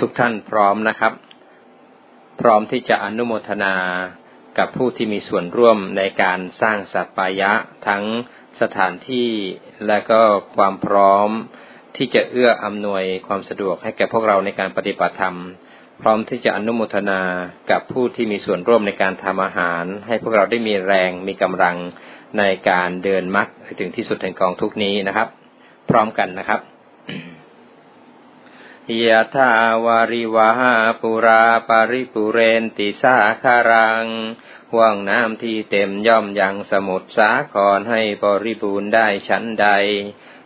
ทุกท่านพร้อมนะครับ พร้อมที่จะอนุโมทนากับผู้ที่มีส่วนร่วมในการสร้างสัปปายะทั้งสถานที่และก็ความพร้อมที่จะเอื้ออำนวยความสะดวกให้แก่พวกเราในการปฏิบัติธรรม พร้อมที่จะอนุโมทนากับผู้ที่มีส่วนร่วมในการทำอาหาร ให้พวกเราได้มีแรงมีกำลังในการเดินมัดถึงที่สุดแห่งกองทุกนี้นะครับ พร้อมกันนะครับ ยะทาวาริวาปุราปาริปุเรนติสาคารังห่วงน้ำที่เต็มย่อมยังสมุทรสาครให้บริบูรณ์ได้ชั้นใด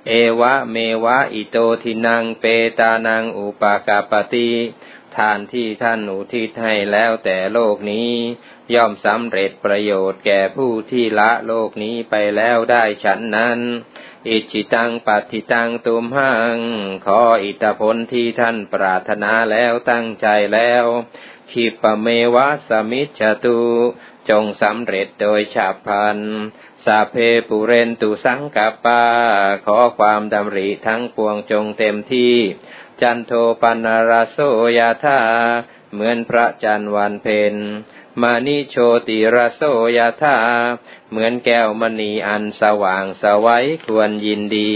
เอวะเมวะอิโตทินังเปตานังอุปากาปติทานที่ท่านอุทิศให้แล้วแต่โลกนี้ ย่อมสำเร็จประโยชน์แก่ผู้ที่ละโลกนี้ไปแล้วได้ฉันนั้น อิจิตังปัติตังตุมหัง ขออิตาผลที่ท่านปรารถนาแล้วตั้งใจแล้วขีปเมวะสมิจตุ จงสำเร็จโดยฉับพลัน สาเพปุเรนตุสังกปา ขอความดำริทั้งปวงจงเต็มที่ จันโทปนารโสยาธาเหมือนพระจันทร์วันเพ็ญมานิโชติรโสยาธาเหมือนแก้วมณีอันสว่างสวัยควรยินดี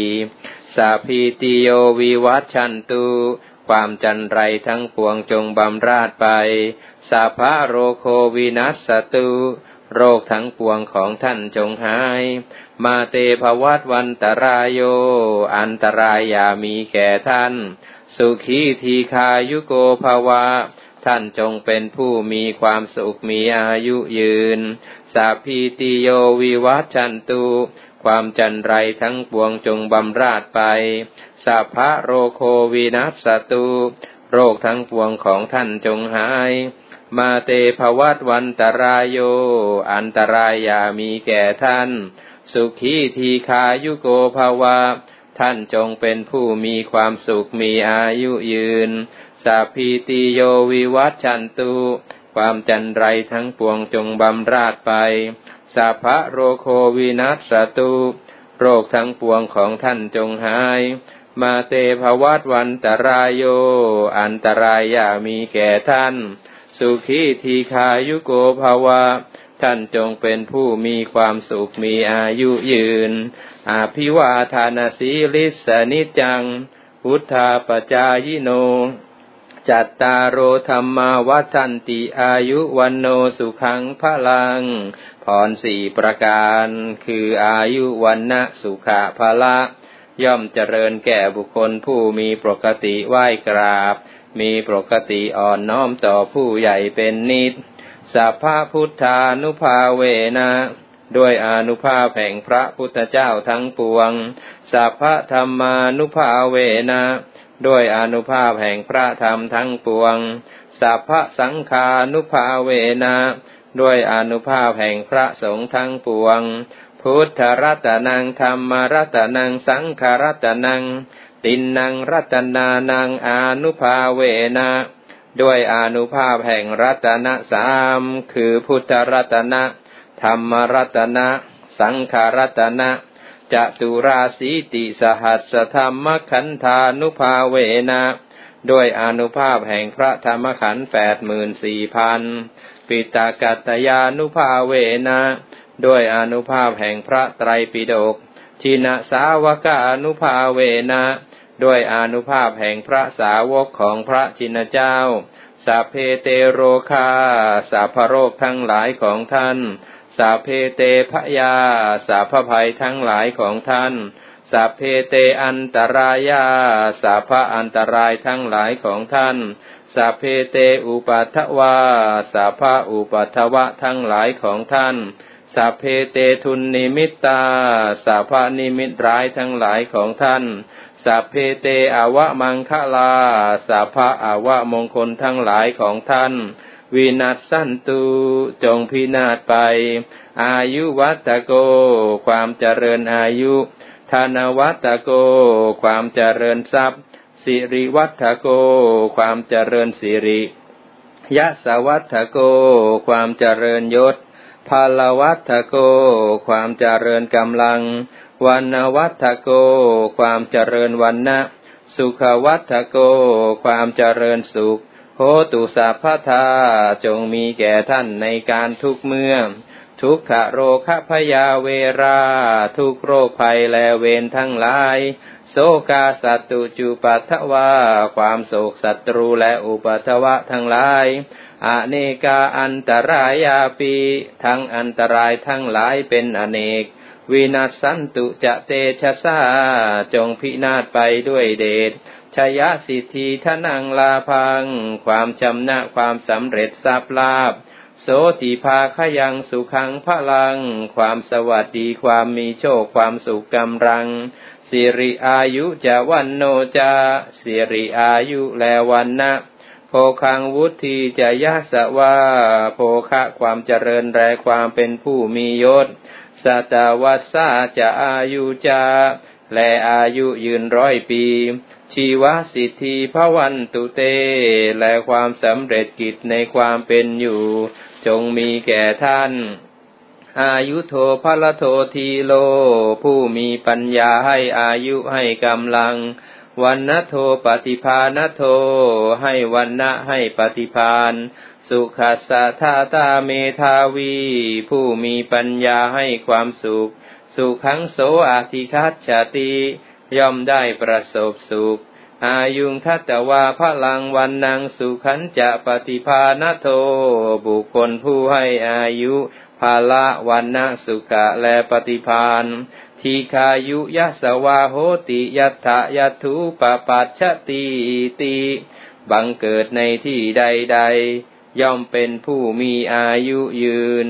สาพีติโยวิวัตชันตุ ความจันไรทั้งปวงจงบำราดไป สาภะโรโควินัสตุ โรคทั้งปวงของท่านจงหาย มาเตภวัตวันตรายโย อันตรายอย่ามีแก่ท่าน สุขีทีคายุโกภาวะ ท่านจงเป็นผู้มีความสุขมีอายุยืน สาพีติโยวิวัชันตุ ความจันไรทั้งปวงจงบำราดไป สัพพะโรโควินัสตุ โรคทั้งปวงของท่านจงหาย มาเตภวัตวันตรายโย อันตรายอย่ามีแก่ท่าน สุขีทีคายุโกภาวะ ท่านจงเป็นผู้มีความสุขมีอายุยืน สาพีติโยวิวัตชันตุ ความจันไรทั้งปวงจงบำราดไปสัพพะโรโควินัสตุ โรคทั้งปวงของท่านจงหาย มาเตภวัตวันตรายโย อันตรายอย่ามีแก่ท่าน สุขีทีคายุโกภาวะท่านจงเป็นผู้มีความสุขมีอายุยืน อาภิวาทานาสีลิสนิจัง พุทธาปจายโน จัตตารโอธรรมาวัฏันติอายุวันโนสุขังพลังพรสี่ประการ คืออายุวันนะสุขะพละ ย่อมเจริญแก่บุคคลผู้มีปกติไหว้กราบ มีปกติอ่อนน้อมต่อผู้ใหญ่เป็นนิดสัพพะพุทธานุภาเวนะด้วยอนุภาพแห่งพระพุทธเจ้าทั้งปวง สัพพะธรรมานุภาเวนะด้วยอนุภาพแห่งพระธรรมทั้งปวง สัพพะสังฆานุภาเวนะด้วยอนุภาพแห่งพระสงฆ์ทั้งปวง พุทธรัตนังธรรมรัตนังสังขรัตนัง ตินนังรัตนานังอนุภาเวนะด้วยอนุภาพแห่งรัตนะสามคือพุทธรัตนะ ธรรมรัตนะ สังขารัตนะจะตุราสีติสหัสธรรมขันธานุภาเวนะด้วยอนุภาพแห่งพระธรรมขันธ์แปดหมื่นสี่พันปิตากัตยานุภาเวนะด้วยอนุภาพแห่งพระไตรปิฎกทินสาวกานุภาเวนะ ด้วยอนุภาพแห่งพระสาวกของพระจินเจ้าสัพเพเตโรคาสัพพโรคทั้งหลายของท่านสัพเพเตภยาสัพพภัยทั้งหลายของท่านสัพเพเตอันตรายาสัพพอันตรายทั้งหลายของท่านสัพเพเตอุปัทวาสัพพอุปัทวะทั้งหลายของท่าน สัพเพเตทุนนิมิตตาสัพพนิมิตร้ายทั้งหลายของท่าน สัพเพเตอวะมังคลาสัพพะอวะมงคลทั้งหลายของท่าน วินัสสันตุจงพินาศไป อายุวัตโก ความเจริญอายุ ธนวัตโก ความเจริญทรัพย์ สิริวัตโก ความเจริญสิริยะสวัตโก ความเจริญยศ พาลวัตโก ความเจริญกำลัง วันวัตโก ความเจริญวันนะสสุขวัตโก ความเจริญสุขโหตุสัพพทาจงมีแก่ท่านในการทุกเมื่อ ทุกขโรคพยาเวรา ทุกโรคภัยและเวรทั้งหลาย โสกาสัตตุจุปัทวา ความโศกศัตรูและอุปัทวะทั้งหลายอเนกาอันตรายาปี ทั้งอันตรายทั้งหลายเป็นอเนก วินาสันตุจะเตชะซาจงพินาศไปด้วยเดชชยสิทธิทนังลาพัง ความจำนะความสำเร็จทราบลาบ โสติภาขยังสุขังพลัง ความสวัสดีความมีโชคความสุขกำลังสิริอายุจะวันโนจาสิริอายุแลวันนะโพคังวุธีจะยะสะวาโพคะความเจริญแรความเป็นผู้มียศสตาวัสสาจะอายุจา และอายุยืนร้อยปี ชีวสิทธิพวันตุเต และความสำเร็จกิจในความเป็นอยู่ จงมีแก่ท่าน อายุโทพลโททีโล ผู้มีปัญญาให้อายุให้กำลังวันนโทปฏิภาณโท ให้วันนะให้ปฏิพาน สุขัสสะทาตาเมทาวี ผู้มีปัญญาให้ความสุข สุขังโสอาทิคัตชาติย่อมได้ประสบสุข อายุงคัตวาพลังวันนางสุขันจะปฏิภาณโท บุคคลผู้ให้อายุภาละวันนาสุขะและปฏิพานทีคายุยสวาโหติยัตถยัตุปปัชติติบังเกิดในที่ใดๆย่อมเป็นผู้มีอายุยืน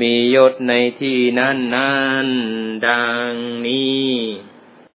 มียศในที่นั้นนั้นดังนี้